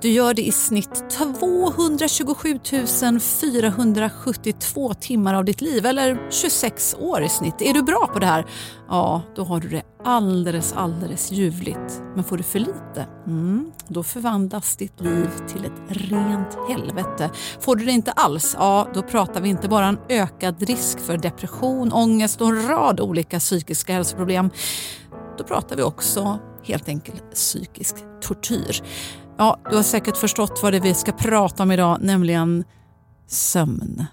Du gör det i snitt 227 472 timmar av ditt liv, eller 26 år i snitt. Är du bra på det här? Ja, då har du det alldeles, alldeles ljuvligt. Men får du för lite? Mm, då förvandlas ditt liv till ett rent helvete. Får du det inte alls? Ja, då pratar vi inte bara en ökad risk för depression, ångest och en rad olika psykiska hälsoproblem. Då pratar vi också helt enkelt psykisk tortyr. Ja, du har säkert förstått vad det är vi ska prata om idag, nämligen sömn.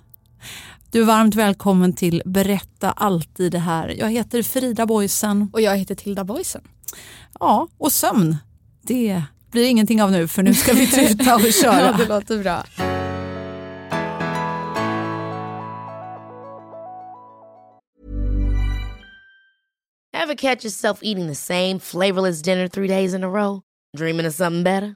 Du är varmt välkommen till Berätta alltid det här. Jag heter Frida Boysen. Och jag heter Tilda Boysen. Ja, och sömn, det blir ingenting av nu för nu ska vi tuta och köra. ja, det låter bra. Have catch yourself eating the same flavorless dinner three days in a row? Dreaming of something better?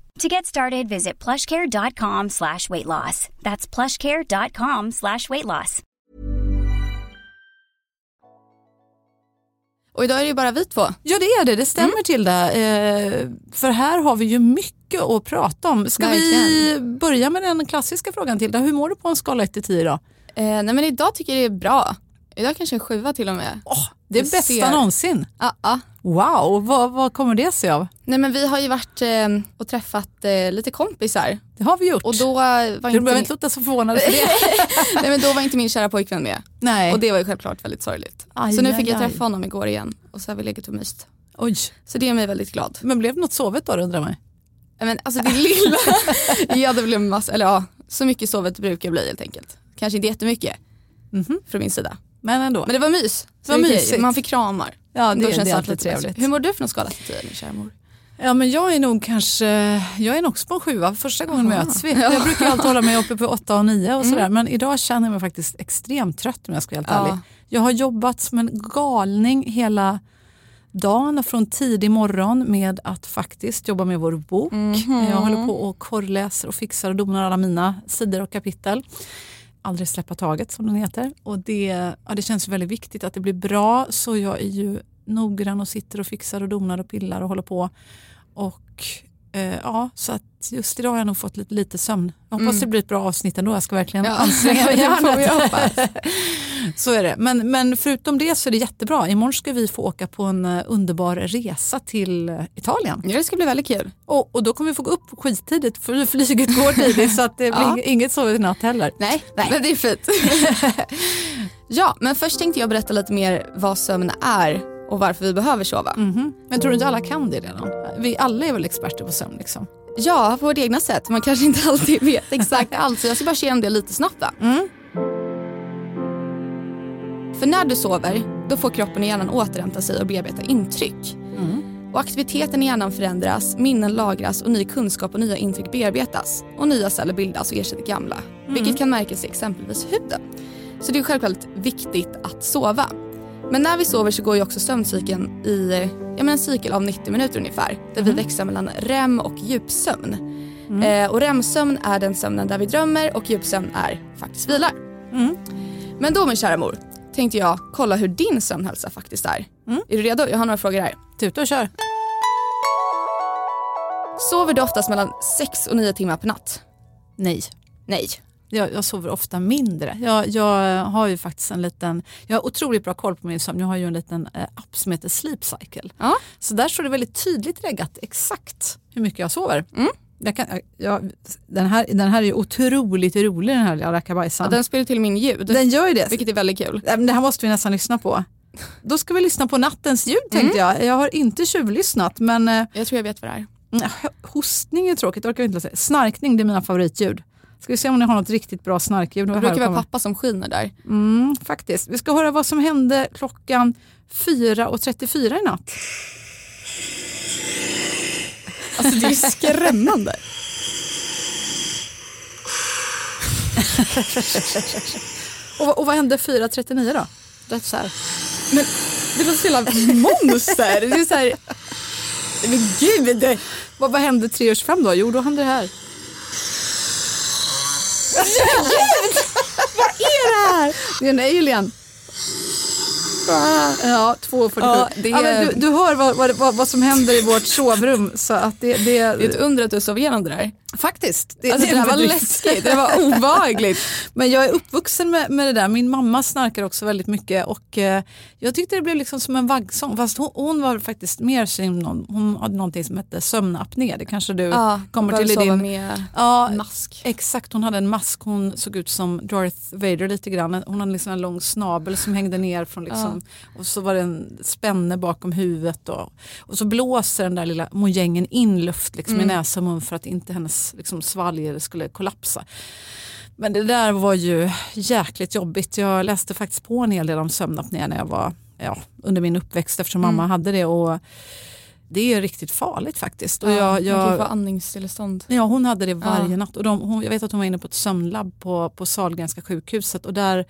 To get started, visit plushcare.com slash weight loss. That's plushcare.com slash weight loss. Och idag är det ju bara vi två. Ja det är det, det stämmer mm. till det. Eh, för här har vi ju mycket att prata om. Ska Verkligen. vi börja med den klassiska frågan Tilda, hur mår du på en skala 1 10 idag? Eh, nej men idag tycker jag det är bra. Idag kanske en sjua till och med. Oh, det är bästa ser. någonsin. Uh -uh. Wow, vad, vad kommer det sig av? Nej men vi har ju varit eh, och träffat eh, lite kompisar. Det har vi gjort. Och då var du behöver inte låta så förvånad för det. Nej men då var inte min kära pojkvän med. Nej. Och det var ju självklart väldigt sorgligt. Aj, så nu fick aj, jag träffa honom igår igen och så har vi legat och myst. Oj. Så det gör mig väldigt glad. Men blev det något sovet då undrar man men alltså det lilla, ja det blev massa, eller ja, så mycket sovet brukar bli helt enkelt. Kanske inte jättemycket mm -hmm. från min sida. Men ändå. Men det var mys. Det var mysigt. Man fick kramar. Ja det, det är alltid trevligt. Hur mår du för någon skala till 10 min kära mor? Ja men jag är nog kanske, jag är nog också på en sjua. Första gången Aha. möts vi. Jag brukar alltid hålla mig uppe på åtta och nio och mm. sådär. Men idag känner jag mig faktiskt extremt trött om jag ska vara helt ja. ärlig. Jag har jobbat som en galning hela dagen från tidig morgon med att faktiskt jobba med vår bok. Mm -hmm. Jag håller på och korrläser och fixar och donar alla mina sidor och kapitel. Aldrig släppa taget som den heter. Och det, ja, det känns väldigt viktigt att det blir bra så jag är ju noggrann och sitter och fixar och donar och pillar och håller på. Och eh, ja, så att just idag har jag nog fått lite, lite sömn. Jag hoppas mm. det blir ett bra avsnitt ändå. Jag ska verkligen ja. anstränga mig. så är det. Men, men förutom det så är det jättebra. Imorgon ska vi få åka på en uh, underbar resa till uh, Italien. Ja, det ska bli väldigt kul. Och, och då kommer vi få gå upp skittidigt för flyget går tidigt så att det blir ja. inget sovit i natt heller. Nej, Nej, men det är fint. ja, men först tänkte jag berätta lite mer vad sömn är och varför vi behöver sova. Mm -hmm. Men tror du inte alla kan det redan? Vi alla är väl experter på sömn? Liksom? Ja, på vårt egna sätt. Man kanske inte alltid vet exakt allt. Så jag ska bara ge en det lite snabbt. Mm. För när du sover, då får kroppen och hjärnan återhämta sig och bearbeta intryck. Mm. Och aktiviteten i hjärnan förändras, minnen lagras och ny kunskap och nya intryck bearbetas. Och nya celler bildas och ersätter gamla. Mm. Vilket kan märkas i exempelvis huden. Så det är självklart viktigt att sova. Men när vi sover så går ju också sömncykeln i ja, men en cykel av 90 minuter ungefär. Där mm. vi växlar mellan REM och djupsömn. Mm. Eh, och REM-sömn är den sömnen där vi drömmer och djupsömn är faktiskt vilar. Mm. Men då min kära mor tänkte jag kolla hur din sömnhälsa faktiskt är. Mm. Är du redo? Jag har några frågor här. Tuta och kör. Sover du oftast mellan 6 och 9 timmar per natt? Nej. Nej. Jag, jag, sover ofta mindre. Jag, jag, har ju faktiskt en liten, jag har otroligt bra koll på min sömn. Jag har ju en liten eh, app som heter Sleep Cycle. Ja. Så där står det väldigt tydligt reggat exakt hur mycket jag sover. Mm. Jag kan, jag, den, här, den här är ju otroligt rolig den här lilla rackabajsan. Ja, den spelar till min ljud. Den gör ju det. Vilket är väldigt kul. Det här måste vi nästan lyssna på. Då ska vi lyssna på nattens ljud tänkte jag. Jag har inte tjuvlyssnat men eh, Jag tror jag vet vad det är. mm, hostning är tråkigt, orkar vi inte säga. Snarkning det är mina favoritljud. Ska vi se om ni har något riktigt bra snarkljud. Det brukar vara pappa som skiner där. Mm, faktiskt. Vi ska höra vad som hände klockan 4.34 i natt. Alltså det är skrämmande. Och, och vad hände 4.39 då? Det, så här. Men det låter så jävla monster. Det är så här, Men gud! Vad, vad hände 3.25 då? Jo, då hände det här. Gud! Vad är det här? Det är en alien. Ja, 2.47. Ja, det Ja, du, du hör vad, vad, vad, vad som händer i vårt sovrum. Så att det, det, det är ett under att du sov igenom det där. faktiskt. Det, Alltså, det där var läskigt, det var obehagligt. Men jag är uppvuxen med, med det där. Min mamma snarkar också väldigt mycket och eh, jag tyckte det blev liksom som en vaggsång. Fast hon, hon var faktiskt mer som någon, hon hade någonting som hette sömnapné. Det kanske du kommer till i din... med Ja, mask. Exakt, hon hade en mask. Hon såg ut som Darth Vader lite grann. Hon hade liksom en lång snabel som hängde ner från liksom, och så var det en spänne bakom huvudet. Och, och så blåser den där lilla mojängen in luft liksom, i näsa och mun för att inte hennes liksom, svalg skulle kollapsa. Men det där var ju jäkligt jobbigt. Jag läste faktiskt på en hel del om sömnapné när jag var ja, under min uppväxt eftersom mamma hade det. Och det är riktigt farligt faktiskt. Och jag, Man kan jag, få andningsstillestånd. Ja, hon hade det varje Ja. natt. Och de, hon, jag vet att hon var inne på ett sömnlabb på, på Sahlgrenska sjukhuset och där,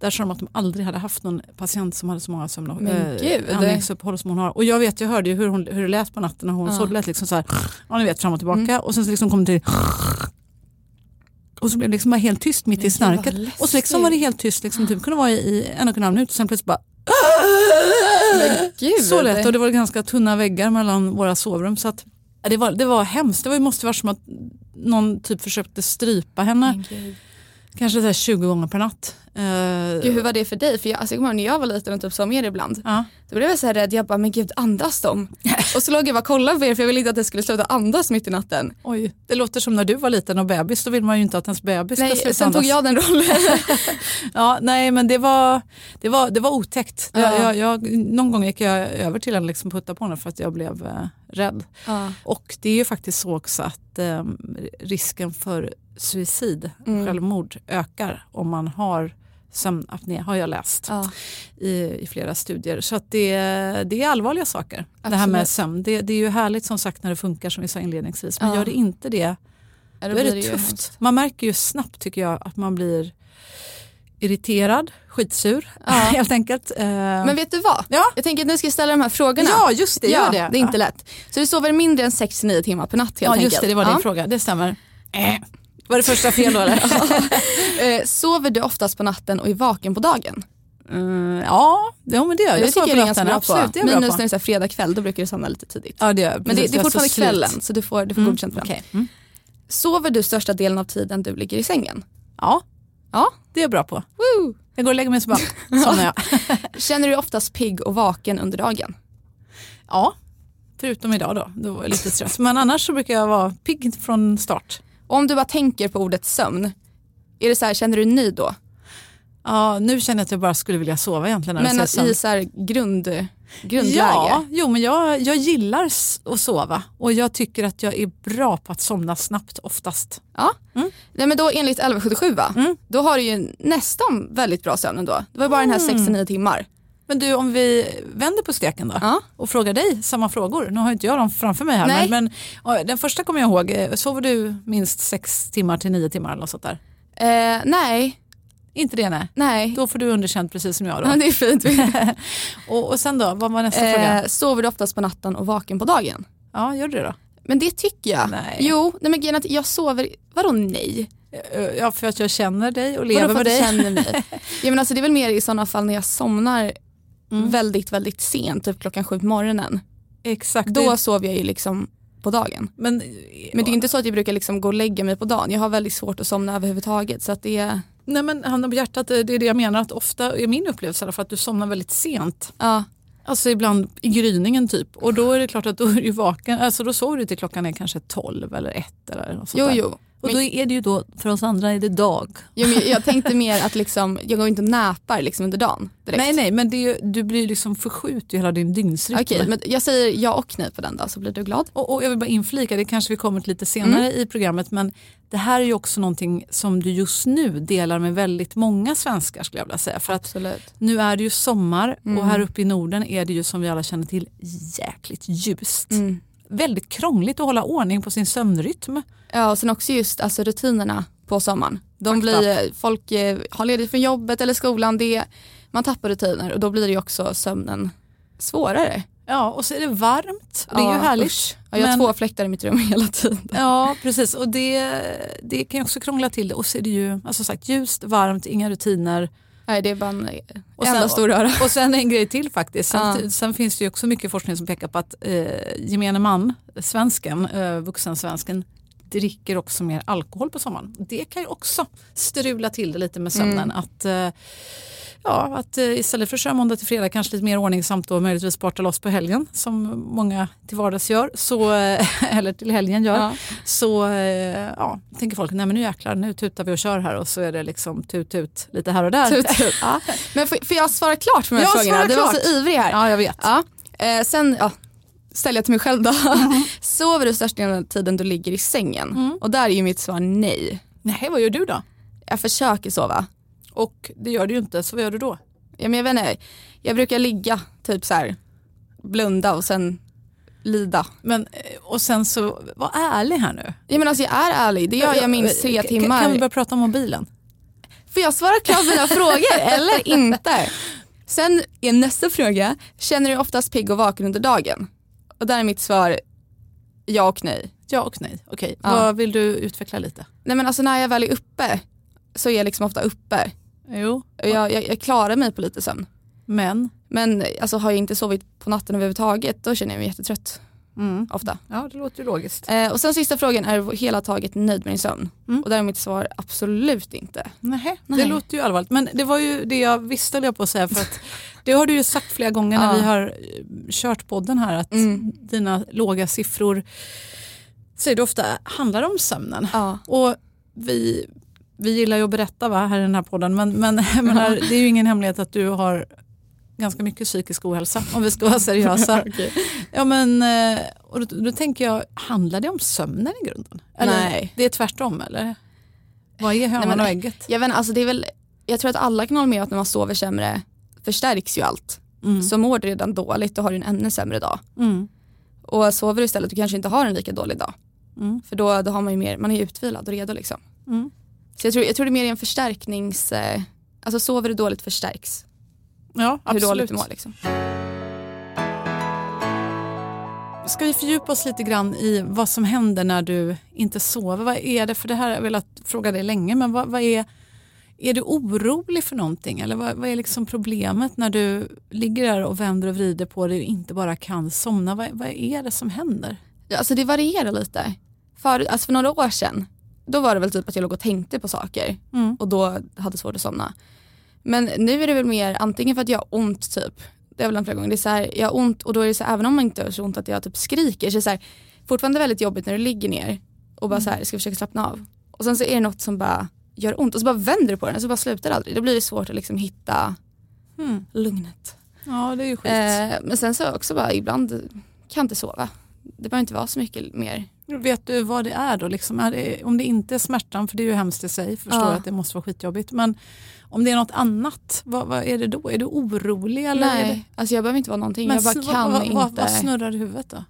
där sa de att de aldrig hade haft någon patient som hade så många sömn, Men gud. andningsuppehåll som hon har. Och jag vet, jag hörde ju hur, hon, hur det lät på natten när hon Ja. sov. Det lät liksom så här, ja ni vet fram och tillbaka Mm. och sen så liksom kom det till och så blev det liksom bara helt tyst mitt i snarket. Och så liksom var det helt tyst, liksom, typ, kunde vara i, i en och en halv minut och sen plötsligt bara gud. så lätt och det var ganska tunna väggar mellan våra sovrum. Så att, det, var, det var hemskt. Det var, måste vara som att någon typ försökte strypa henne. Gud. Kanske så här 20 gånger per natt. Eh, Gud, hur var det för dig? För jag, alltså, jag kommer ihåg när jag var liten och typ sov med ibland. ja. Då blev jag så här rädd, jag bara men gud andas de? och så låg jag bara och kollade på er för jag ville inte att det skulle sluta andas mitt i natten. Oj, det låter som när du var liten och bebis. Då vill man ju inte att ens bebis ska Nej, sluta sen tog andas. jag den rollen. Ja, nej men det var, det var, det var otäckt. Ja. Jag, jag, jag, någon gång gick jag över till henne och liksom putta på henne för att jag blev eh, rädd. Och det är ju faktiskt så också att eh, risken för suicid, Mm. självmord, ökar om man har sömnapné har jag läst Ja. i, i flera studier. Så att det, det är allvarliga saker det här Absolut. med sömn. Det, det är ju härligt som sagt när det funkar som vi sa inledningsvis men Ja. gör det inte det Ja, då då är det ju tufft. Man märker ju snabbt tycker jag att man blir irriterad, skitsur Ja. helt enkelt. Eh, Men vet du vad? Ja. Jag tänker att nu ska jag ställa de här frågorna. ja just det, ja, gör det. det är inte lätt. Så du sover mindre än 6-9 timmar per natt helt Ja enkelt? just det, det var din Ja. fråga. Det stämmer. Eh. Var det första fel då? Eh, sover du oftast på natten och är vaken på dagen? Mm, ja, jo, men det gör jag. det jag. tycker jag är ganska bra Absolut, på. det Minus när det är fredag kväll, då brukar du somna lite tidigt. Ja, det gör. Men det, det är fortfarande så kvällen så du får, du får Mm, godkänt för okej. Mm. Sover du största delen av tiden du ligger i sängen? Ja, Ja. det är jag bra på. Woo! Jag går och lägger mig så bara somnar jag. Känner du dig oftast pigg och vaken under dagen? Ja, förutom idag då. Då var jag lite trött. Men annars så brukar jag vara pigg från start. Och om du bara tänker på ordet sömn, är det så här, känner du dig nöjd då? Ja, nu känner jag att jag bara skulle vilja sova egentligen. Men säger i så. här grund, grundläge? Ja, jo, men jag, jag gillar att sova och jag tycker att jag är bra på att somna snabbt oftast. Ja. Nej, men då enligt 1177 va? Mm. Då har du ju nästan väldigt bra sömn ändå. Det var bara den här 69 timmar. Men du, om vi vänder på steken då Ja. och frågar dig samma frågor. Nu har inte jag dem framför mig här, Nej. men, men den första kommer jag ihåg. Eh, Sover du minst sex timmar till nio timmar eller något sånt där? Eh, nej, Inte det nej. nej. Då får du underkänt precis som jag då. Ja, det är fint. och, och sen då, vad var nästa fråga? eh, sover du oftast på natten och vaken på dagen? Ja, gör du det då? Men det tycker jag. Nej. Jo, nej men grejen jag sover, vadå nej? Eh, Ja, för att jag känner dig och lever med dig. känner mig? ja, men alltså, det är väl mer i sådana fall när jag somnar Mm. väldigt, väldigt sent, typ klockan sju på morgonen. Exakt. Då det- sover jag ju liksom på dagen. men, Men det är inte så att jag brukar liksom gå och lägga mig på dagen. Jag har väldigt svårt att somna överhuvudtaget. Så att det är, Nej men handen på hjärtat, det är det jag menar att ofta är min upplevelse fall att du somnar väldigt sent. ja, Alltså ibland i gryningen typ. Och då är det klart att då är du vaken, alltså då sover du till klockan är kanske 12 eller 1 eller något sånt jo där. jo. Och då är det ju då, för oss andra är det dag. Jo, men jag tänkte mer att liksom, jag går inte och näpar liksom under dagen direkt. Nej nej men det du blir liksom förskjut i hela din dygnsrytm. Okej, men jag säger ja och nej på den då så blir du glad. Och, och jag vill bara inflika, det kanske vi kommer till lite senare i programmet men det här är ju också någonting som du just nu delar med väldigt många svenskar skulle jag vilja säga. För att Absolut. nu är det ju sommar och här uppe i Norden är det ju som vi alla känner till jäkligt ljust. Mm. Väldigt krångligt att hålla ordning på sin sömnrytm. Ja och sen också just alltså, rutinerna på sommaren. De blir, folk eh, har ledigt från jobbet eller skolan, det, man tappar rutiner och då blir det ju också sömnen svårare. Ja och så är det varmt det är ju Ja, härligt. usch. Ja, jag har Men- två fläktar i mitt rum hela tiden. Ja precis och det, det kan ju också krångla till det och så är det ju alltså sagt ljust, varmt, inga rutiner. Nej det är bara en Och enda sen- stor röra. Och sen en grej till faktiskt. Sen, Ja. sen finns det ju också mycket forskning som pekar på att eh, gemene man, svensken, eh, vuxensvensken, dricker också mer alkohol på sommaren. Det kan ju också strula till det lite med sömnen. Att, eh, ja, att eh, istället för att köra måndag till fredag kanske lite mer ordningsamt och möjligtvis sporta loss på helgen som många till vardags gör, så, eh, eller till helgen gör, Ja. så eh, ja, tänker folk nej men nu jäklar nu tutar vi och kör här och så är det liksom tut tut lite här och där. Tut, tut. Ja. Men får, får jag svara klart på de här frågorna? Du var så ivrig här. Ja jag vet. Ja. Eh, sen ja, ställer jag till mig själv då. Mm. Sover du största delen av tiden du ligger i sängen? Och där är ju mitt svar nej. Nej vad gör du då? Jag försöker sova. Och det gör du ju inte, så vad gör du då? Ja, men jag, vet inte, jag brukar ligga, typ så här, blunda och sen lida. Men, eh, och sen så, var ärlig här nu. Ja, men alltså, jag är ärlig, det gör jag minst tre Kan- timmar. Kan vi börja prata om mobilen? Får jag svara klart på dina frågor eller inte? Sen är nästa fråga, känner du oftast pigg och vaken under dagen? Och där är mitt svar ja och nej. Ja och nej. Okej, Ja. vad vill du utveckla lite? Nej men alltså när jag väl är uppe så är jag liksom ofta uppe. Jo, jag, jag, jag klarar mig på lite sömn. men. Men alltså, har jag inte sovit på natten överhuvudtaget då känner jag mig jättetrött Mm. ofta. Ja, det låter ju logiskt. Eh, och sen sista frågan, är du hela taget nöjd med din sömn? Mm. Och där är mitt svar absolut inte. Nej, det låter ju allvarligt. Men det var ju det jag visste jag på att säga. För att det har du ju sagt flera gånger när Ja. vi har eh, kört podden här att Mm. dina låga siffror säger du ofta handlar om sömnen. Ja. Och vi, vi gillar ju att berätta va, här i den här podden men, men menar, det är ju ingen hemlighet att du har ganska mycket psykisk ohälsa om vi ska vara seriösa. ja, men, eh, och då, då tänker jag, handlar det om sömnen i grunden? Eller, Nej. Det är tvärtom eller? Vad är hönan men- och ägget? Jag, vet, alltså det är väl, jag tror att alla kan hålla med att när man sover sämre förstärks ju allt. Mm. Så mår du redan dåligt då har du en ännu sämre dag. Mm. Och sover du istället du kanske inte har en lika dålig dag. Mm. För då, då har man ju mer, man är utvilad och redo liksom. Mm. Så jag tror, jag tror det är mer en förstärknings, eh, alltså sover du dåligt förstärks Ja, hur dåligt absolut. du mår liksom. Ska vi fördjupa oss lite grann i vad som händer när du inte sover? Vad är det? För det här har jag velat fråga dig länge, men vad, vad är, är du orolig för någonting? Eller vad, vad är liksom problemet när du ligger där och vänder och vrider på dig och inte bara kan somna? Vad, vad är det som händer? Ja, Alltså det varierar lite. För, alltså för några år sedan, då var det väl typ att jag låg och tänkte på saker Mm. och då hade svårt att somna. Men nu är det väl mer antingen för att jag har ont typ, det är väl en flera gånger, det är så här, jag har ont och då är det så här, även om man inte har så ont att jag typ skriker så är det så här, fortfarande väldigt jobbigt när du ligger ner och bara så här, ska försöka slappna av. Och sen så är det något som bara gör ont och så bara vänder du på den och så bara slutar det aldrig. Då blir det svårt att liksom hitta Mm. lugnet. Ja, det är ju skit. Eh, men sen så också bara ibland kan jag inte sova. Det behöver inte vara så mycket mer. Vet du vad det är då? Liksom, är det, om det inte är smärtan, för det är ju hemskt i sig, förstår Ja. att det måste vara skitjobbigt. Men om det är något annat, vad, vad är det då? Är du orolig? Eller är det, Nej, alltså jag behöver inte vara någonting. men jag bara kan vad, inte. vad, vad snurrar i huvudet då?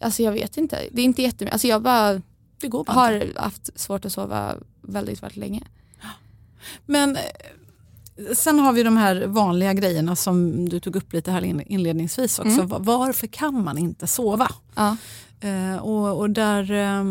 Alltså jag vet inte. Det är inte jättemycket. Alltså jag bara bara har haft svårt att sova väldigt, väldigt länge. Men sen har vi de här vanliga grejerna som du tog upp lite här in- inledningsvis också. Mm. Va- Varför kan man inte sova? Ja. Eh, och, och där, eh,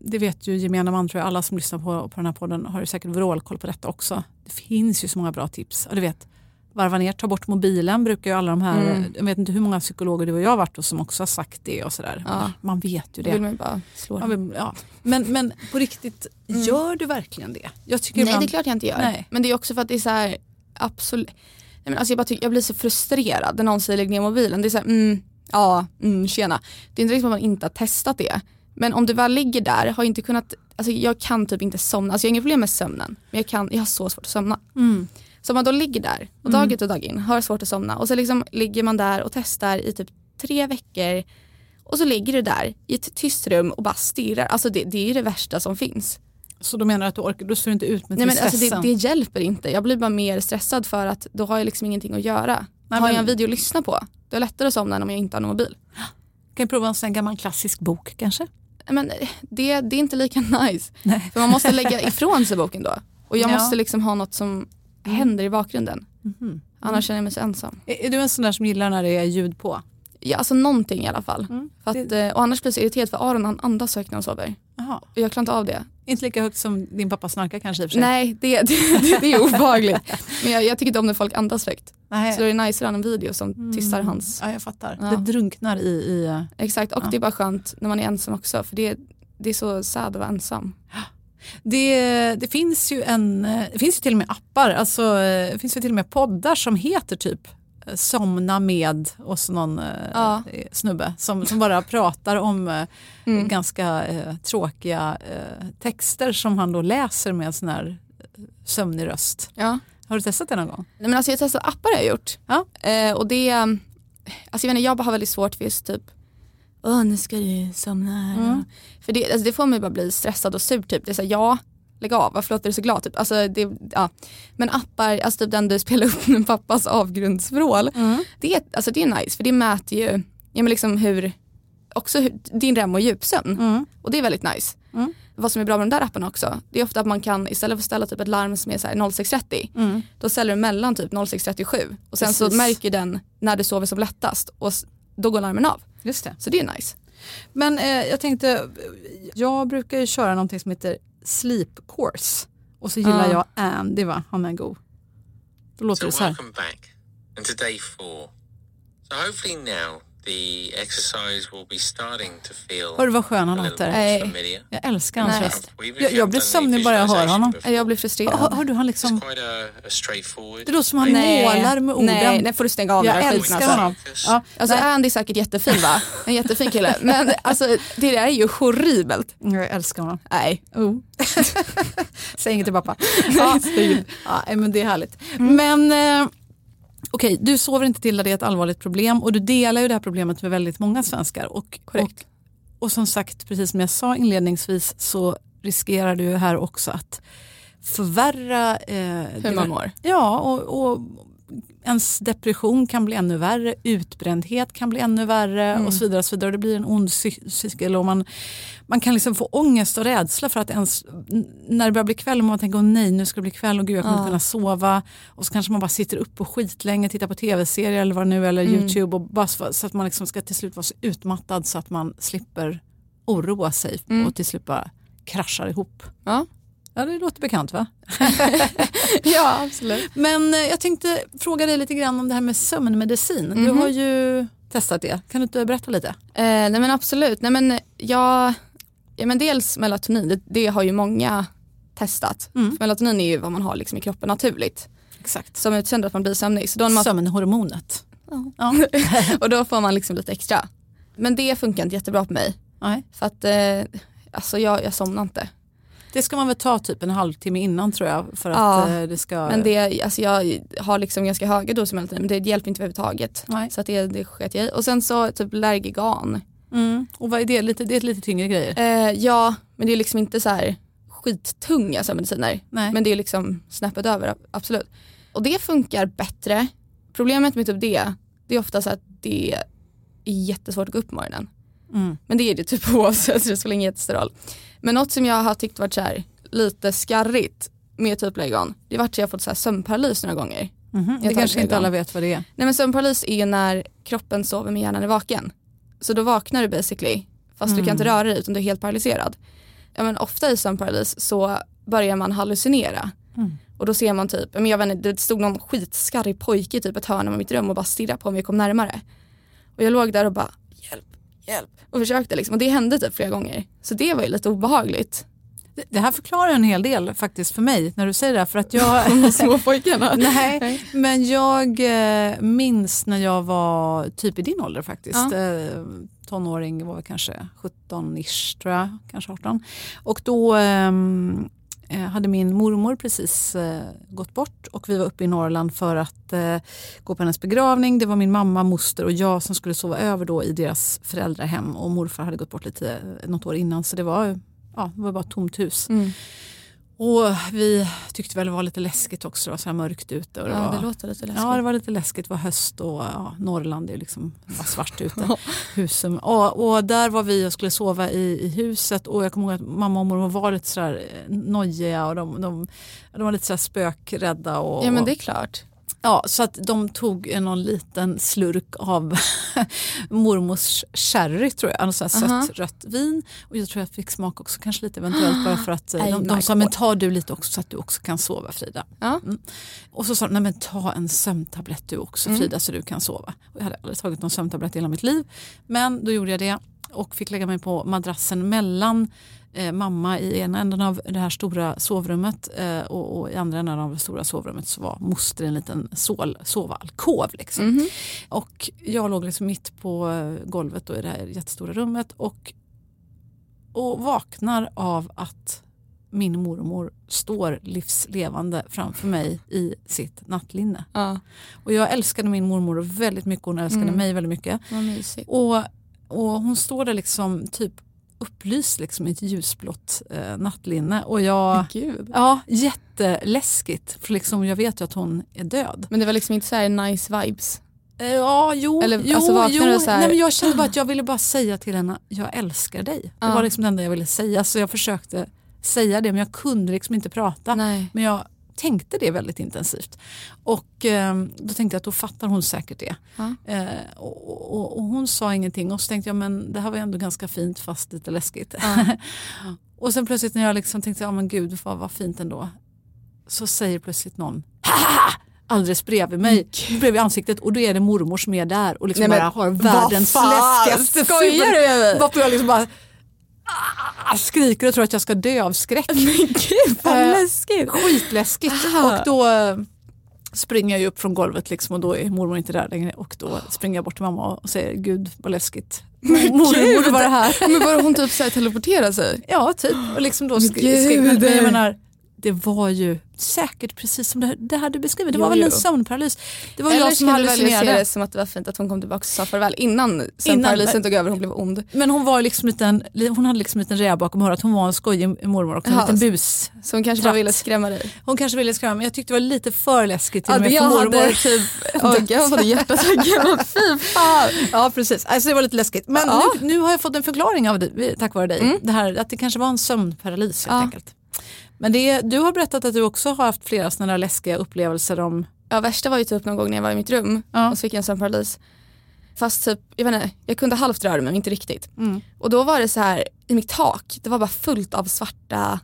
det vet ju gemene man, tror jag, alla som lyssnar på, på den här podden har ju säkert vrålkoll på detta också. Det finns ju så många bra tips. Och du vet, varva ner, ta bort mobilen brukar ju alla de här, Mm. jag vet inte hur många psykologer du och jag har varit hos som också har sagt det och sådär. Ja. Man vet ju Då vill det. man bara slå Ja, men, ja. men, men på riktigt, gör du verkligen det? Jag tycker Mm. Nej ibland, det är klart jag inte gör. Nej. Men det är också för att det är så här absolut. Nej, men alltså jag, bara tycker, jag blir så frustrerad när någon säger lägg ner mobilen. Det är så här, mm, ja, mm, tjena. Det är inte liksom att man inte har testat det. Men om du väl ligger där, har inte kunnat, alltså jag kan typ inte somna, alltså jag har inga problem med sömnen men jag, kan, jag har så svårt att somna. Mm. Så om man då ligger där och dag ut och dag in har svårt att somna och så liksom ligger man där och testar i typ tre veckor och så ligger du där i ett tyst rum och bara stirrar. Alltså det, det är ju det värsta som finns. Så då menar du att du orkar, då står du inte ut med Nej, men stressen? alltså det, det hjälper inte. Jag blir bara mer stressad för att då har jag liksom ingenting att göra. Nej, har jag en video att lyssna på, då är det lättare att somna än om jag inte har någon mobil. Kan jag prova en sån gammal klassisk bok kanske? Men eh, det, det är inte lika nice. Nej. För man måste lägga ifrån sig boken då. Och jag Ja. måste liksom ha något som händer i bakgrunden. Mhm. Annars känner jag mig så ensam. Är, är du en sån där som gillar när det är ljud på? Ja, alltså någonting i alla fall. Mm. Att, eh, och annars blir jag så irriterad för Aron han andas högt när han sover. Jaha. Och jag klarar inte av det. Inte lika högt som din pappa snarkar kanske i och för sig? Nej, det, det, det, det är obehagligt. Men jag, jag tycker inte om när folk andas högt. Så då är det att ha en video som tystar hans. Ja, jag fattar. Ja. Det drunknar i... i eh, Exakt, och det är bara skönt när man är ensam också. För det, det är så sad att vara ensam. det, det finns ju en, eh, det finns ju till och med appar, alltså, eh, det finns ju till och med poddar som heter typ Somna med och så någon eh, Ja. snubbe som, som bara pratar om eh, Mm. ganska eh, tråkiga eh, texter som han då läser med sån här eh, sömnig röst. Ja. Har du testat det någon gång? Nej, men alltså jag har testat appar har jag gjort. Ja. Eh, och det, alltså jag, vet inte, jag har väldigt svårt för just typ, åh nu ska du somna här. Mm. För det, alltså det får mig bara bli stressad och sur typ. Det är såhär, ja, lägg av, varför låter du så glad? Typ. Alltså, det, ja. Men appar, alltså typ den du spelar upp med pappas avgrundsvrål, det, är- alltså det är nice för det mäter ju ja, men liksom hur, också hur, din REM och djupsömn. Mm. Och det är väldigt nice. Mm. Vad som är bra med de där apparna också, det är ofta att man kan istället för att ställa typ ett larm som är så här 06.30, Mm. då ställer du mellan typ 06.37 och sen så Precis. märker den när du sover som lättast och då går larmen av. Just det. Så det är nice. Men eh, jag tänkte, jag brukar ju köra någonting som heter Sleep Course och så gillar Ah. jag Andy va, han är god. Då låter So det så här. welcome back, and to day four. So hopefully now the exercise will be starting to feel Hör du vad skön han låter? Nej. Jag älskar hans Nej. röst. Jag, jag blir sömnig bara jag hör honom. Jag blir Hör, frustrerad. hör du han liksom, det låter som han Nej. målar med orden. Nej, nej får du stänga av jag den där skiten älskar alltså. honom. Ja, Alltså Andy är säkert jättefin va? En jättefin kille. Men alltså det där är ju horribelt. jag älskar honom. Nej. Oh. Säg inget till pappa. ja, ja, nej, men det är härligt. Men eh, okej, du sover inte till det är ett allvarligt problem och du delar ju det här problemet med väldigt många svenskar. Och, Korrekt. Och, och som sagt, precis som jag sa inledningsvis så riskerar du här också att förvärra eh, Hur man mår. Ja, och, och ens depression kan bli ännu värre, utbrändhet kan bli ännu värre och så vidare. Och så vidare. Det blir en ond cy- cykel och man, man kan liksom få ångest och rädsla för att ens, när det börjar bli kväll och man tänker åh nej nu ska det bli kväll och gud jag kommer inte kunna sova. Och så kanske man bara sitter upp och skitlänge, tittar på tv-serier eller vad nu eller YouTube och bara så, så att man liksom ska till slut vara så utmattad så att man slipper oroa sig och till slut bara kraschar ihop. Ja. Ja, det låter bekant va? ja absolut. Men eh, jag tänkte fråga dig lite grann om det här med sömnmedicin. Du Mhm. har ju testat det. Kan du inte berätta lite? Eh, nej men absolut. Nej men jag, ja men dels melatonin, det, det har ju många testat. Mm. Melatonin är ju vad man har liksom i kroppen naturligt. Exakt. Som utsöndrar att man blir sömnig. Så då man, Sömnhormonet. Ja. Ja. och då får man liksom lite extra. Men det funkar inte jättebra på mig. Nej. För att eh, alltså jag, jag somnar inte. Det ska man väl ta typ en halvtimme innan tror jag för att Ja, eh, det ska... Men det, alltså jag har liksom ganska höga doser melatonin men det hjälper inte överhuvudtaget. Nej. Så att det, det sket jag i. Och sen så typ Lergigan. Mm. Och vad är det? Lite, det är lite tyngre grejer. Eh, ja, men det är liksom inte så här skittunga sömnmediciner. Nej. Men det är liksom snäppet över, absolut. Och det funkar bättre. Problemet med typ det, det är ofta så att det är jättesvårt att gå upp på morgonen. Mm. Men det är det typ oavsett så det spelar ingen jättestor roll. Men något som jag har tyckt varit så här, lite skarrigt med typ Legon, det varit att jag har fått så här sömnparalys några gånger. Mhm. Jag Det kanske inte alla vet vad det är. Nej men sömnparalys är när kroppen sover med hjärnan är vaken. Så då vaknar du basically, fast du kan inte röra dig utan du är helt paralyserad. Ja, men ofta i sömnparalys så börjar man hallucinera. Och då ser man typ, men jag vet inte, det stod någon skitskarrig pojke i typ ett hörn av mitt rum och bara stirrade på mig och kom närmare. Och jag låg där och bara hjälp, hjälp och försökte liksom och det hände typ flera gånger. Så det var ju lite obehagligt. Det, här förklarar en hel del faktiskt för mig när du säger det här. För att jag, De små pojkarna. Nej, men jag eh, minns när jag var typ i din ålder faktiskt. Ja. Eh, tonåring var jag kanske 17-ish tror jag, kanske 18. Och då eh, Eh, hade min mormor precis eh, gått bort och vi var uppe i Norrland för att eh, gå på hennes begravning. Det var min mamma, moster och jag som skulle sova över då i deras föräldrahem och morfar hade gått bort lite, eh, något år innan så det var, ja, det var bara ett tomt hus. Mm. Och vi tyckte väl det var lite läskigt också, det var så här mörkt ute. Och det Ja, var, det låter lite läskigt. Ja, det var lite läskigt. Det var höst och ja, Norrland är liksom var svart ute. Husen. Och, och där var vi och skulle sova i, i huset och jag kommer ihåg att mamma och mormor var lite sådär eh, nojiga och de, de, de var lite sådär spökrädda. Och, Ja men det är klart. Ja, så att de tog en någon liten slurk av mormors sherry tror jag, Aha. sött rött vin. Och jag tror jag fick smak också, kanske lite eventuellt bara för att eh, de, de sa men ta du lite också så att du också kan sova Frida. Ja. Mm. Och så sa de, nej men ta en sömntablett du också Mm. Frida så du kan sova. Och jag hade aldrig tagit någon sömntablett i hela mitt liv. Men då gjorde jag det och fick lägga mig på madrassen mellan eh, mamma i ena änden av det här stora sovrummet eh, och, och i andra änden av det stora sovrummet så var moster en liten sol, sovalkov. Liksom. Mhm. Och jag låg liksom mitt på golvet då i det här jättestora rummet och, och vaknar av att min mormor står livslevande framför mig i sitt nattlinne. Ja, Och jag älskade min mormor väldigt mycket och hon älskade Mm. mig väldigt mycket. Och, och hon står där liksom typ upplyst liksom i ett ljusblått eh, nattlinne. Och jag, Gud. ja, jätteläskigt för liksom jag vet ju att hon är död. Men det var liksom inte så här nice vibes. Eh, Ja, jo, Eller, jo, alltså, jo. här- Nej, men jag kände bara att jag ville bara säga till henne, jag älskar dig. Det Ja. var liksom det enda jag ville säga så jag försökte säga det men jag kunde liksom inte prata. Nej. Men jag tänkte det väldigt intensivt. Och eh, då tänkte jag att då fattar hon säkert det. Eh, och, och, och hon sa ingenting och så tänkte jag men det här var ändå ganska fint fast lite läskigt. och sen plötsligt när jag liksom tänkte, ja men gud vad, vad fint ändå. Så säger plötsligt någon, "Haha!" alldeles bredvid mig, bredvid ansiktet och då är det mormor som är där och liksom Nej, men bara har världens läskigaste mig? Varpå jag liksom bara ah, skriker och tror att jag ska dö av skräck. Men gud vad Eh, läskigt. Skitläskigt. Aha. Och då eh, springer jag upp från golvet liksom och då är mormor inte där längre och då springer jag bort till mamma och säger gud vad läskigt. Mormor borde vara här. Men bara hon typ så här teleporterar sig? Ja typ och liksom då sk- skrev men jag menar det var ju säkert precis som det, här- det här du beskriver. Det Jo, var väl en sömnparalys. Det var Eller jag som du välja hallucinerade. det som att det var fint att hon kom tillbaka och sa farväl innan sömnparalysen tog över hon blev ond? Men hon, var liksom lite en, hon hade liksom en liten räv bakom örat. Hon var en skojig mormor och en Jaha, liten bus. Så hon kanske bara ville skrämma dig? Hon kanske ville skrämma men jag tyckte det var lite för läskigt till Ja, och med jag för mormor. hade typ, gud, jag hade hjärtattack. Fy fan. Ja precis, alltså, det var lite läskigt. Men Ja. nu, nu har jag fått en förklaring av dig, tack vare dig. Mm. Det här, att det kanske var en sömnparalys helt Ja. enkelt. Men det, du har berättat att du också har haft flera sådana läskiga upplevelser om... Ja värsta var ju typ någon gång när jag var i mitt rum Ja. och så fick jag en sömnparalys. Fast typ, jag vet inte, jag kunde halvt röra mig men inte riktigt. Mm. Och då var det så här i mitt tak, det var bara fullt av svarta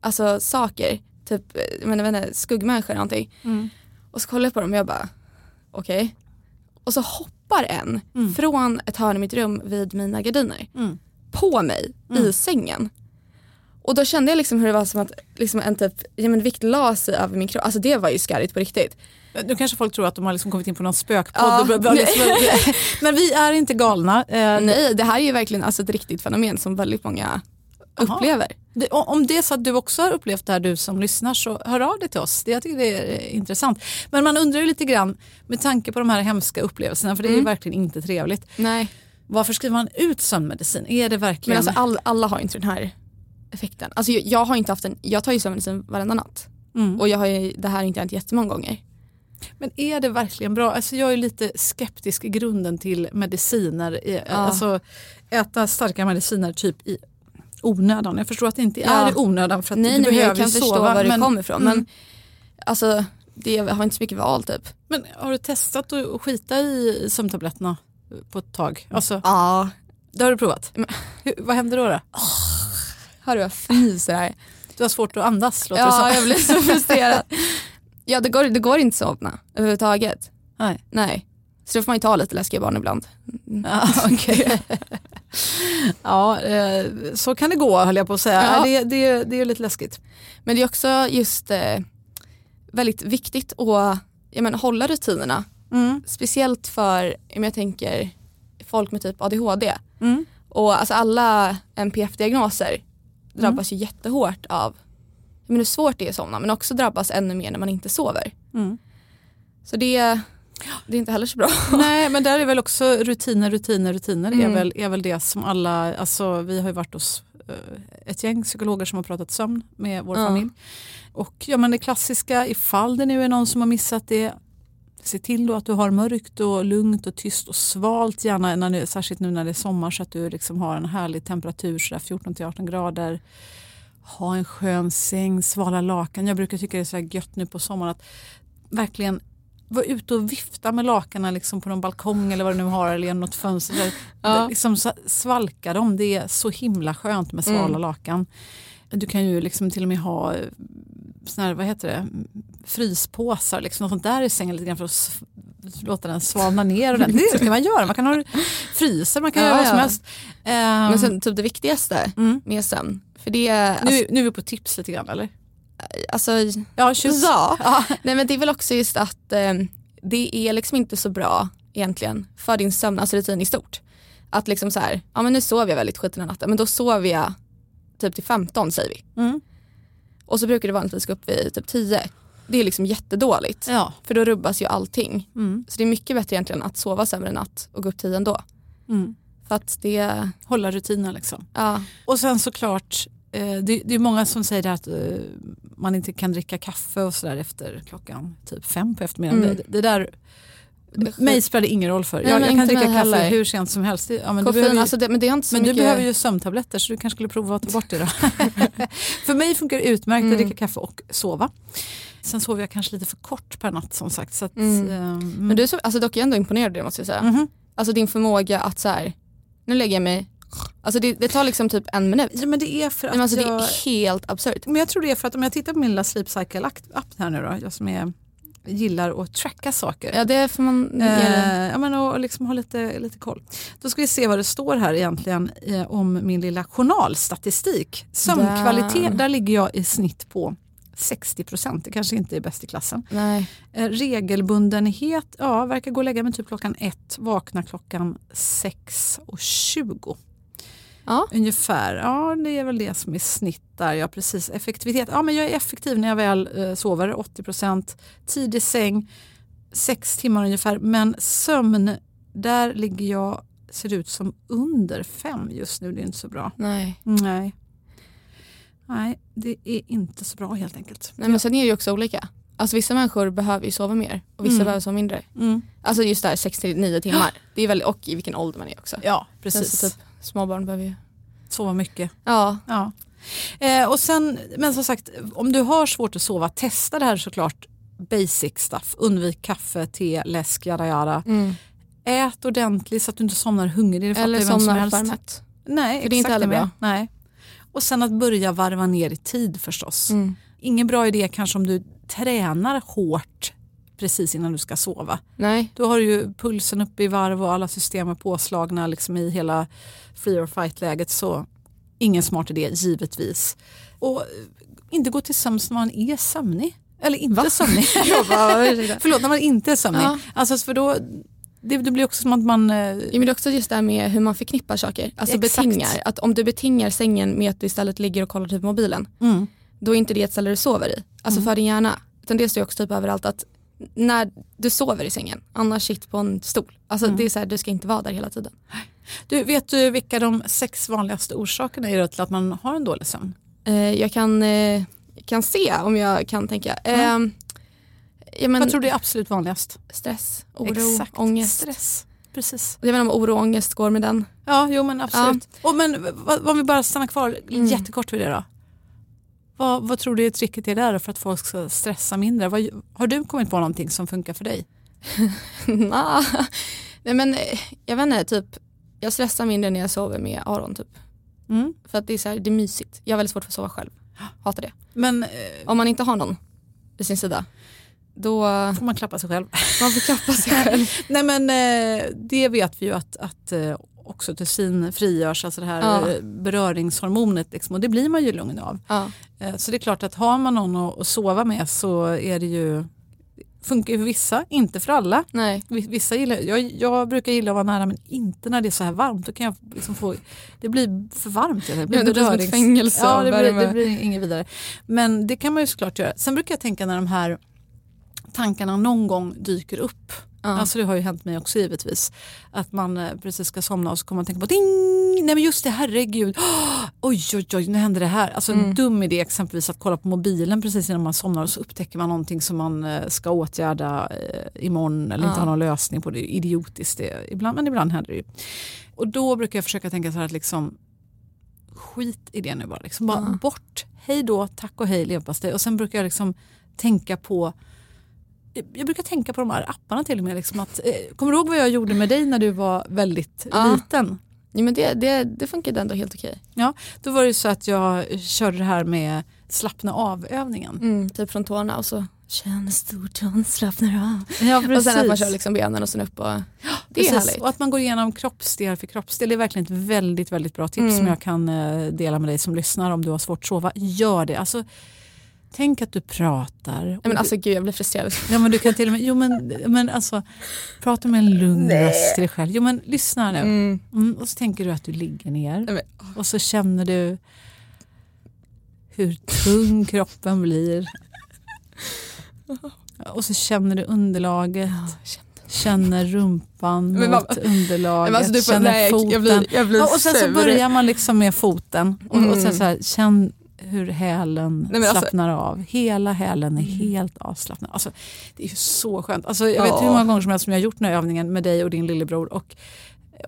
alltså, saker. Typ, jag vet inte, skuggmänniskor eller någonting. Mm. Och så kollade jag på dem och jag bara, okej. Och så hoppar en Mm. från ett hörn i mitt rum vid mina gardiner Mm. på mig i sängen. Och då kände jag liksom hur det var som att liksom en typ, ja, men vikt la sig över min kropp. Alltså det var ju skarrigt på riktigt. Nu kanske folk tror att de har liksom kommit in på någon spökpodd. Ja. liksom, men vi är inte galna. Eh, Nej det här är ju verkligen alltså, ett riktigt fenomen som väldigt många upplever. Det, om det är så att du också har upplevt det här du som lyssnar så hör av dig till oss. Det, jag tycker det är eh, intressant. Men man undrar ju lite grann med tanke på de här hemska upplevelserna för det är ju verkligen inte trevligt. Nej. Varför skriver man ut sömnmedicin? Är det Men verkligen... alltså all, alla har inte den här effekten. Alltså jag, jag har inte haft en, jag tar ju sömnmedicin varenda natt. Mm. Och jag har ju, det här har inte hänt jättemånga gånger. Men är det verkligen bra? Alltså jag är lite skeptisk i grunden till mediciner. I- Alltså äta starka mediciner typ i onödan. Jag förstår att det inte Ja. är i onödan för att nej, du nej behöver jag kan ju förstå sova. var det men, kommer ifrån. Mm. Men alltså det, har inte så mycket val typ. men har du testat att skita i sömntabletterna på ett tag? Alltså, Ja. det har du provat? Men- Hur, vad händer då? då? Hör du jag fnyser här? Du har svårt att andas låter det Ja som. jag blir så frustrerad. Ja det går, det går inte att somna överhuvudtaget. Nej. Nej. Så då får man ju ta lite läskiga barn ibland. Ja, okej. ja, eh, så kan det gå höll jag på att säga. Ja. Det, det, det är lite läskigt. Men det är också just eh, väldigt viktigt att jag menar, hålla rutinerna. Mm. Speciellt för, om jag tänker folk med typ ADHD. Mm. Och alltså alla NPF-diagnoser drabbas ju jättehårt av menar, hur svårt det är att somna men också drabbas ännu mer när man inte sover. Mm. Så det, det är inte heller så bra. Nej men där är väl också rutiner, rutiner, rutiner är, Mm. väl, är väl det som alla, alltså vi har ju varit hos eh, ett gäng psykologer som har pratat sömn med vår Ja. familj. Och ja men det klassiska, ifall det nu är någon som har missat det, se till då att du har mörkt och lugnt och tyst och svalt gärna, när det, särskilt nu när det är sommar så att du liksom har en härlig temperatur, sådär 14-18 grader. Ha en skön säng, svala lakan. Jag brukar tycka det är så här gött nu på sommaren att verkligen vara ute och vifta med lakanen liksom på någon balkong eller vad du nu har eller genom något fönster. Ja. liksom svalka dem, det är så himla skönt med svala Mm. lakan. Du kan ju liksom till och med ha såna här, vad heter det, fryspåsar, liksom något sånt där i sängen lite grann för att låta den svalna ner. Och det kan man göra, man kan ha fryser, man kan Ja, göra vad som ja. helst. Ehm, Men sen typ det viktigaste mm. med sömn, för det är alltså, nu, nu är vi på tips lite grann eller? alltså Ja, tjus. Ja. Ja. Nej men det är väl också just att eh, det är liksom inte så bra egentligen för din sömn, alltså rutin i stort. Att liksom så här, ja men nu sover jag väldigt skit den här natten men då sover jag typ till 15 säger vi. Mm. Och så brukar det vanligtvis gå upp vid typ 10. Det är liksom jättedåligt. Ja. För då rubbas ju allting. Mm. Så det är mycket bättre egentligen att sova sämre natt och gå upp 10 ändå. Mm. För att det, Hålla rutinen liksom. ja. Och sen såklart, eh, det, det är många som säger att eh, man inte kan dricka kaffe och sådär efter klockan typ fem på eftermiddagen. Mm. Det, det där mig spelar det ingen roll för. Nej, jag, kan dricka kaffe heller. hur sent som helst. Ja, men du Koffein, behöver ju, alltså det, men det inte så men mycket... du behöver ju sömntabletter så du kanske skulle prova att ta bort det då. för mig funkar det utmärkt Mm. att dricka kaffe och sova. Sen sover jag kanske lite för kort per natt som sagt. Så att, Mm. ehm, Men du är så, alltså dock är jag ändå imponerad det måste jag säga. mhm. Alltså din förmåga att så här, nu lägger jag mig, alltså det, det tar liksom typ en minut. ja, men det är för att Men alltså, jag... Det är helt absurt. Men jag tror det är för att om jag tittar på min lilla Sleep Cycle-app här nu då, jag som är, gillar att tracka saker. Ja det får man Eh, ja, men och liksom ha lite, lite koll. Då ska vi se vad det står här egentligen eh, om min lilla journalstatistik. Sömnkvalitet, Där. där ligger jag i snitt på 60 procent. Det kanske inte är bäst i klassen. Nej. Eh, regelbundenhet, ja, verkar gå och lägga mig typ klockan ett, vakna klockan 6.20 Ja. ungefär. Ja, det är väl det som är snitt där. Ja, precis. Effektivitet, ja men jag är effektiv när jag väl eh, sover, 80 procent. Tidig säng, sex timmar ungefär. Men sömn, där ligger jag, ser ut som under fem just nu. Det är inte så bra. Nej. Nej. Nej, det är inte så bra helt enkelt. Nej men sen är det ju också olika. Alltså vissa människor behöver ju sova mer och vissa Mm. behöver sova mindre. Mm. Alltså just där 6-9 timmar. Det är väl, och i vilken ålder man är också. Ja, Precis. precis. typ, småbarn behöver ju. Sova mycket. Ja. Ja. Eh, och sen, men som sagt, om du har svårt att sova, testa det här såklart basic stuff. Undvik kaffe, te, läsk, jada jada. Mm. Ät ordentligt så att du inte somnar hungrig. Det Eller somnar mätt. Nej, För det är inte heller bra. Nej. Och sen att börja varva ner i tid förstås. Mm. Ingen bra idé kanske om du tränar hårt precis innan du ska sova. Nej. Då har du ju pulsen uppe i varv och alla system är påslagna liksom i hela free or fight läget. Så ingen smart idé givetvis. Och eh, inte gå till sömns när man är sömnig. Eller inte sömnig. Bara, ursäkta. Förlåt, när man inte är sömnig. Ja. Alltså för då, det, det blir också som att man... eh, Ja, men det är också just det här med hur man förknippar saker. Alltså Exakt. betingar. Att om du betingar sängen med att du istället ligger och kollar typ på mobilen. Mm. Då är inte det ett ställe du sover i. Alltså för din hjärna. Utan det står också typ överallt att när du sover i sängen, annars sitt på en stol. Alltså Mm. det är så här, du ska inte vara där hela tiden. Du, vet du vilka de sex vanligaste orsakerna är till att man har en dålig sömn? Eh, jag kan, eh, kan se om jag kan tänka. Eh, ja, men, Vad tror du är absolut vanligast? Stress, oro, Exakt. ångest. Stress. Precis. Jag vet inte om oro och ångest går med den. Ja, jo men absolut. Och men om vi bara stannar kvar Mm. jättekort vid det då. Vad, vad tror du är tricket är där för att folk ska stressa mindre? Vad, har du kommit på någonting som funkar för dig? Nah. Nej men eh, jag vet inte, typ jag stressar mindre när jag sover med Aron typ. Mm. För att det är, så här, det är mysigt. Jag har väldigt svårt för att sova själv. Hatar det. Men eh, Om man inte har någon vid sin sida, då får man klappa sig själv? man får klappa sig själv. Nej men eh, det vet vi ju att, att eh, oxytocin frigörs, alltså det här Ja. eh, beröringshormonet liksom, och det blir man ju lugn av. Ja. Eh, Så det är klart att har man någon att, sova med så är det ju funkar ju för vissa, inte för alla. Nej. Vi- Vissa gillar, jag, jag brukar gilla att vara nära men inte när det är så här varmt. Då kan jag liksom få, det blir för varmt. Det blir, Ja, det blir som ett fängelse ja, det, blir, det blir inget vidare. Men det kan man ju såklart göra. Sen brukar jag tänka när de här tankarna någon gång dyker upp. Ja. Alltså det har ju hänt mig också givetvis. Att man eh, precis ska somna och så kommer man tänka på ding, nej men just det, herregud, oh, oj oj oj, nu händer det här. Alltså Mm. en dum idé exempelvis att kolla på mobilen precis innan man somnar och så upptäcker man någonting som man eh, ska åtgärda eh, imorgon eller inte Ja. har någon lösning på. Det är idiotiskt, det, ibland, men ibland händer det ju. Och då brukar jag försöka tänka så här att liksom skit i det nu bara. Liksom bara Ja. bort, hej då, tack och hej leverpastej. Och sen brukar jag liksom tänka på jag brukar tänka på de här apparna till och med. Liksom att, eh, kommer du ihåg vad jag gjorde med dig när du var väldigt Ja. liten? Ja, men det, det, det funkade ändå helt okej. Ja, då var det så att jag körde det här med slappna av-övningen. Mm, typ från tårna och så känn stortån slappnar av. Ja, Och sen att man kör liksom benen och sen upp och det är Precis, härligt. och att man går igenom kroppsdel för kroppsdel. Det är verkligen ett väldigt, väldigt bra tips Mm. som jag kan eh, dela med dig som lyssnar om du har svårt att sova. Gör det. Alltså, tänk att du pratar. Nej, men alltså gud jag blir frustrerad. Ja men du kan till och med, jo men, men alltså prata med en lugn röst till dig själv. Jo men lyssna nu. Mm. Mm, och så tänker du att du ligger ner Nej, men, och så känner du hur tung kroppen blir. Och så känner du underlaget, känner rumpan Men mot vad- underlaget, men alltså, du får- känner nej, foten. jag blir- jag blir Ja, och sen så börjar man liksom med foten och, och sen Mm. så här, känn hur hälen Nej, alltså- slappnar av. Hela hälen är helt avslappnad. Alltså, det är ju så skönt. Alltså, jag Ja. vet hur många gånger som helst som jag har gjort den här övningen med dig och din lillebror och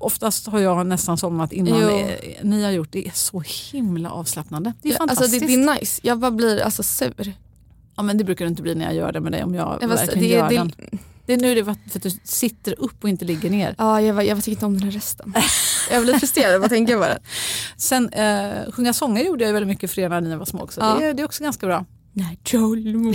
oftast har jag nästan somnat innan Jo. eh, ni har gjort det. Är så himla avslappnande. Det är fantastiskt. Alltså det, det är nice, jag bara blir alltså sur. ja, men det brukar det inte bli när jag gör det med dig om jag Jag verkligen det, gör det, den. Det är nu det är för att du sitter upp och inte ligger ner. ja, jag, var- jag tycker inte om den här rösten. jag blir frustrerad, vad tänker jag bara? Sen eh, sjunga sånger gjorde jag väldigt mycket för er när ni var små också. Ja. Det, är- det är också ganska bra. Nej, Joel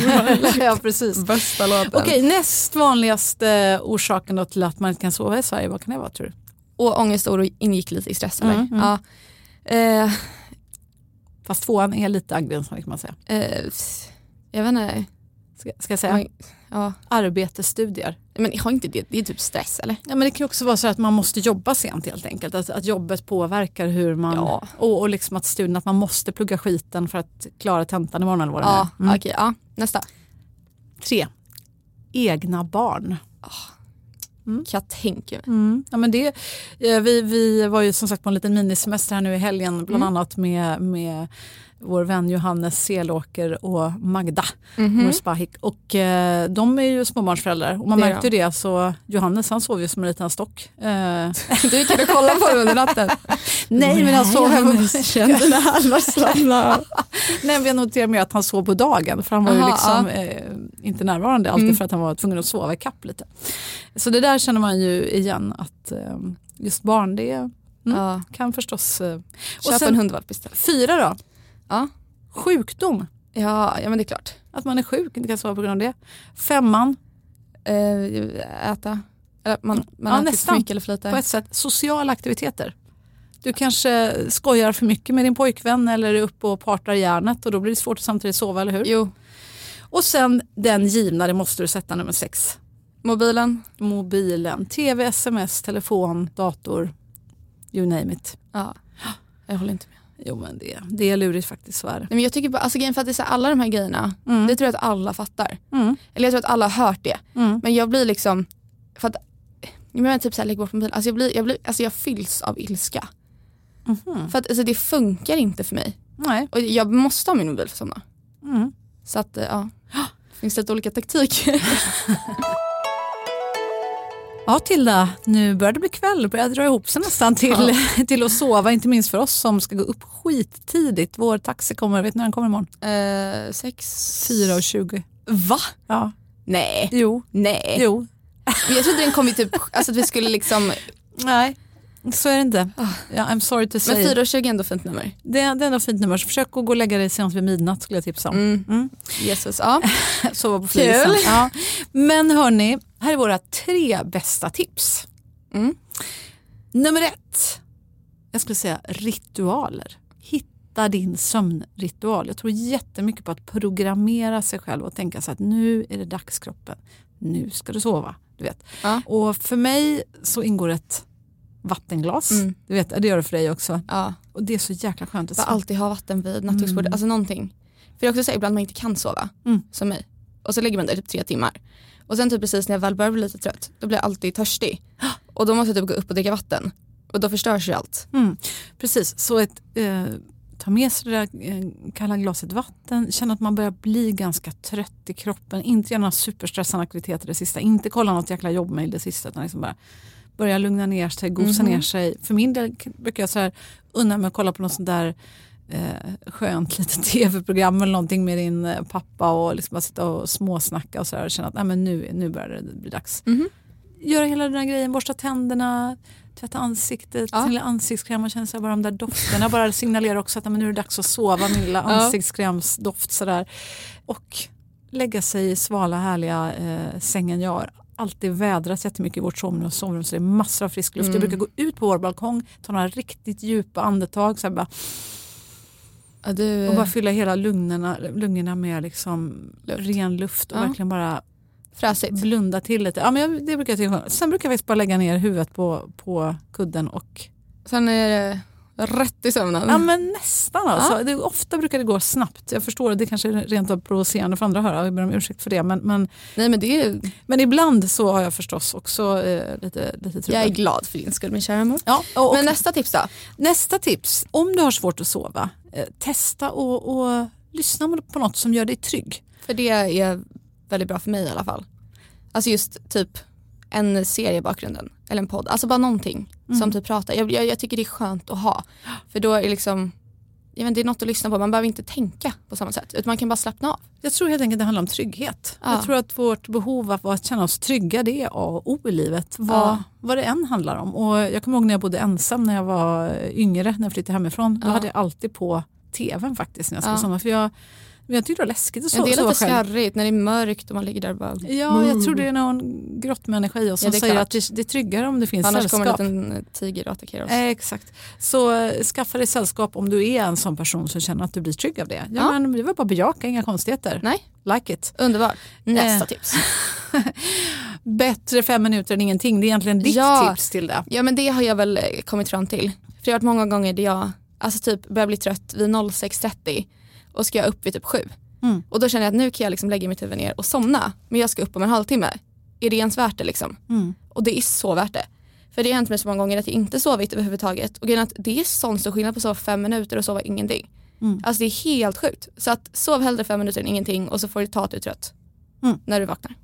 ja, precis. Bästa låten. Okej, näst vanligaste orsaken då till att man inte kan sova i Sverige, vad kan det vara tror du? Och ångest och oro ingick lite i stress eller? Mm, mm. Ja. Eh, Fast tvåan är lite angränsande kan man säga. eh, jag vet inte. Ska, ska jag säga? Men, ja. Arbete, studier. men jag har inte det, det är typ stress eller? Ja, men det kan ju också vara så att man måste jobba sent helt enkelt. Att, att jobbet påverkar hur man... Ja. Och, och liksom att studien, att man måste plugga skiten för att klara tentan imorgon eller vad det Ja, är. Mm. okej, ja. Nästa. Tre. Egna barn. Kan jag tänka mig. Mm. Ja, men det, eh, vi, vi var ju som sagt på en liten minisemester här nu i helgen bland annat med, med vår vän Johannes Selåker och Magda, vår spahik. Och eh, de är ju småbarnsföräldrar och man Det är märkte ju det. Så Johannes han sov ju som en liten stock. Eh, Du gick och kollade på under natten. nej men han sov kände när alla slappnade. Nej, men jag noterar med att han sov på dagen för han var ju Aha, liksom eh, inte närvarande alltid Mm. för att han var tvungen att sova i kapp lite. Så det där känner man ju igen att eh, just barn det mm, Ja. kan förstås... Eh, och Köp sen en hundvalp istället. fyra då, Ja. sjukdom. Ja, ja men det är klart. Att man är sjuk, inte kan sova på grund av det. Femman, Eh, äta. Eller man, man Ja, äter nästan. mycket eller för lite. på ett sätt, sociala aktiviteter. Du kanske skojar för mycket med din pojkvän eller är uppe och partar järnet och då blir det svårt att samtidigt sova, eller hur? Jo, Och sen den givna, det måste du sätta nummer sex. mobilen. mobilen, tv, sms, telefon, dator, you name it. Ja. Jag håller inte med. Jo men det, det är lurigt faktiskt, så är det. Nej, men jag tycker bara, alltså för att det är så här, alla de här grejerna, Mm. det tror jag att alla fattar. Mm. Eller jag tror att alla har hört det. Mm. Men jag blir liksom, för att, jag menar typ såhär lägg bort mobilen, alltså jag, blir, jag, blir, alltså jag fylls av ilska. Mhm. För att alltså, det funkar inte för mig. Nej. Och jag måste ha min mobil för att somna. Mm. Så att eh, ja, det finns lite olika taktiker. Ja Tilda, nu börjar det bli kväll, börjar dra ihop sig nästan till, till att sova, inte minst för oss som ska gå upp skittidigt. Vår taxi kommer, vet ni när den kommer imorgon? eh, sex... 4.20. Va? Ja, Nej. jo, Nej. jo. Men jag trodde den kom ju typ, alltså att vi skulle liksom, Nej, så är det inte. Ja, I'm sorry to men say. 4.20 är ändå fint nummer. Det, är- det är ändå fint nummer, så försök att gå och lägga dig senast vid midnatt skulle jag tipsa om. Mm. Mm. Jesus, ja. Sova på Kul. flisen. Ja. Men hörni, här är våra tre bästa tips. Mm. Nummer ett. jag skulle säga ritualer. Hitta din sömnritual. Jag tror jättemycket på att programmera sig själv och tänka så att nu är det dags kroppen. Nu ska du sova. Du vet. Ja. Och för mig så ingår ett vattenglas. Mm. Du vet, det gör det för dig också. Ja. Och det är så jäkla skönt att alltid ha vatten vid nattduksbordet, alltså någonting. För jag också säger ibland man inte kan sova, Mm. som mig. Och så lägger man där typ tre timmar. Och sen typ precis när jag väl börjar bli lite trött, då blir jag alltid törstig. Och då måste jag typ gå upp och dricka vatten. Och då förstörs ju allt. Mm, precis, så ett, eh, ta med sig det där eh, kalla glaset vatten, känna att man börjar bli ganska trött i kroppen, inte några superstressande aktiviteter det sista, inte kolla något jäkla jobbmail det sista utan liksom bara börja lugna ner sig, gosa Mhm. ner sig. För min del brukar jag så här unna mig att kolla på något sånt där eh, skönt litet tv-program eller någonting med din eh, pappa och liksom bara sitta och småsnacka och, så och känna att nej, men nu, nu börjar det bli dags Mhm. göra hela den här grejen, borsta tänderna, tvätta ansiktet, Ja. ja. ansiktskräm och känna bara de där dofterna bara signalerar också att men nu är det dags att sova, min lilla ansiktskrämsdoft sådär. Och lägga sig i svala härliga eh, sängen. Jag har alltid vädrat jättemycket i vårt sovrum, sovrum så det är massor av frisk luft. Mm. Jag brukar gå ut på vår balkong, ta några riktigt djupa andetag så bara, Ja, du, och bara fylla hela lungorna, lungorna med liksom Luft. ren luft och Ja. verkligen bara fräsigt. blunda till lite. Ja, men det brukar jag tycka. Sen brukar jag faktiskt bara lägga ner huvudet på, på kudden och Sen är det rätt i sömnen. ja, men nästan alltså. Det, ofta brukar det gå snabbt. Jag förstår att det kanske är rent av provocerande för andra att höra. Jag ber om ursäkt för det. Men, men, Nej men det är, men ibland så har jag förstås också eh, lite, lite trubbel. jag är glad för din skull min kära mor. Ja, och Men nästa tips då? nästa tips. Om du har svårt att sova, eh, testa och, och lyssna på något som gör dig trygg. För det är väldigt bra för mig i alla fall. Alltså just typ en serie i bakgrunden eller en podd, alltså bara någonting som typ pratar. Jag, jag, jag tycker det är skönt att ha. För då är det liksom, jag vet, det är något att lyssna på, man behöver inte tänka på samma sätt utan man kan bara slappna av. Jag tror helt enkelt det handlar om trygghet. Ja. Jag tror att vårt behov av att känna oss trygga det är A och O i livet. Vad, Ja. vad det än handlar om. Och jag kommer ihåg när jag bodde ensam när jag var yngre, när jag flyttade hemifrån. Då Ja. hade jag alltid på tvn faktiskt när jag skulle Ja. somna. För jag, men jag tyckte det var läskigt att sova, det är lite själv. skarrigt när det är mörkt och man ligger där och bara Ja, jag tror det är någon grottmänniska i oss som Ja, säger klart. att det, det är tryggare om det finns annars sällskap. kommer en liten tiger och attackerar oss. Eh, exakt. Så eh, skaffa dig sällskap om du är en sån person som känner att du blir trygg av det. Ja, Ja. Men det var bara att bejaka, inga konstigheter. Nej, Like it. underbart. Nästa Eh. tips. Bättre fem minuter än ingenting. Det är egentligen ditt Ja. tips till det. Ja men det har jag väl eh, kommit fram till. För det har varit många gånger där jag alltså typ börjar bli trött vid 06.30 och ska jag upp vid typ 7. Mm. Och då känner jag att nu kan jag liksom lägga mitt huvud ner och somna. Men jag ska upp om en halvtimme. Är det ens värt det liksom? Mm. Och det är så värt det. För det har hänt mig så många gånger att jag inte sovit överhuvudtaget. Och att det är sån stor skillnad på att sova fem minuter och sova ingenting. Mm. Alltså det är helt sjukt. Så att sov hellre fem minuter än ingenting och så får du ta att du är trött. Mm. När du vaknar.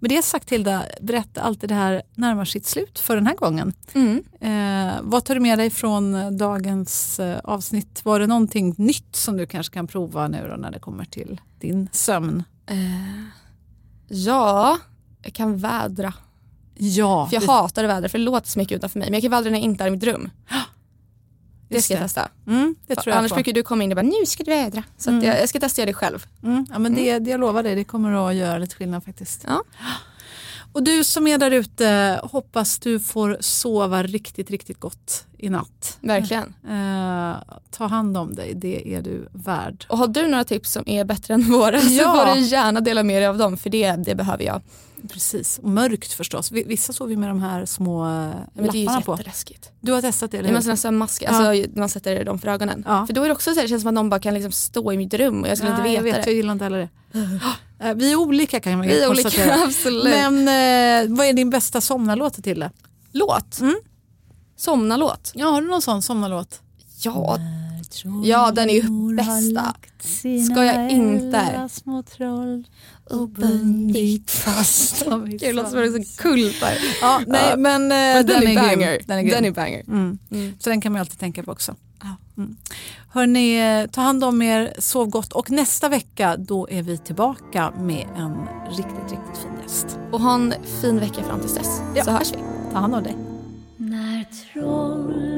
Med det sagt Hilda, berätta alltid det här närmar sitt slut för den här gången. Mm. Eh, vad tar du med dig från dagens eh, avsnitt? Var det någonting nytt som du kanske kan prova nu då när det kommer till din sömn? Eh, ja, jag kan vädra. Ja, För jag det- hatar att vädra för det låter så mycket utanför mig. Men jag kan vädra när jag inte är i mitt rum. Det ska jag testa. mm, det tror jag annars på. brukar du komma in och bara nu ska du vädra. Så att jag, jag ska testa det själv. Mm, ja, men det, det jag lovar dig, det kommer att göra lite skillnad faktiskt. Ja. Och du som är där ute, hoppas du får sova riktigt, riktigt gott i natt. Verkligen. Eh, ta hand om dig, det är du värd. Och har du några tips som är bättre än våra så Ja. får du gärna dela med dig av dem för det, det behöver jag. Precis, och mörkt förstås. Vi- Vissa sover ju med de här små eh, Ja, men det är ju lapparna på. jätteläskigt. Du har testat det, eller hur? en sån här sömnmask, alltså man sätter dem för ögonen. Ja. För då är det också så här, det känns som att någon bara kan liksom stå i mitt rum och jag skulle Nej, inte jag veta vet, det. jag gillar inte heller det. Eh, Vi är olika kan man Vi är olika, absolut. Men eh, vad är din bästa somnarlåt till det? Låt. Mm. Somnalåt. Ja, har du någon sån somnarlåt? Ja, Ja, den är ju bästa. Ska jag inte? Små troll och bundit fast Gud, låter som är så kult där. Ja, nej, Ja. men, eh, Men den, är grym. banger. Den är grym. Den är banger. Mm. Mm. Så den kan man ju alltid tänka på också. Mm. Hörni, eh, ta hand om er, sov gott och nästa vecka då är vi tillbaka med en riktigt, riktigt fin gäst. Och ha en fin vecka fram tills dess. Ja. Så hörs vi. Ta hand om dig. När trollmor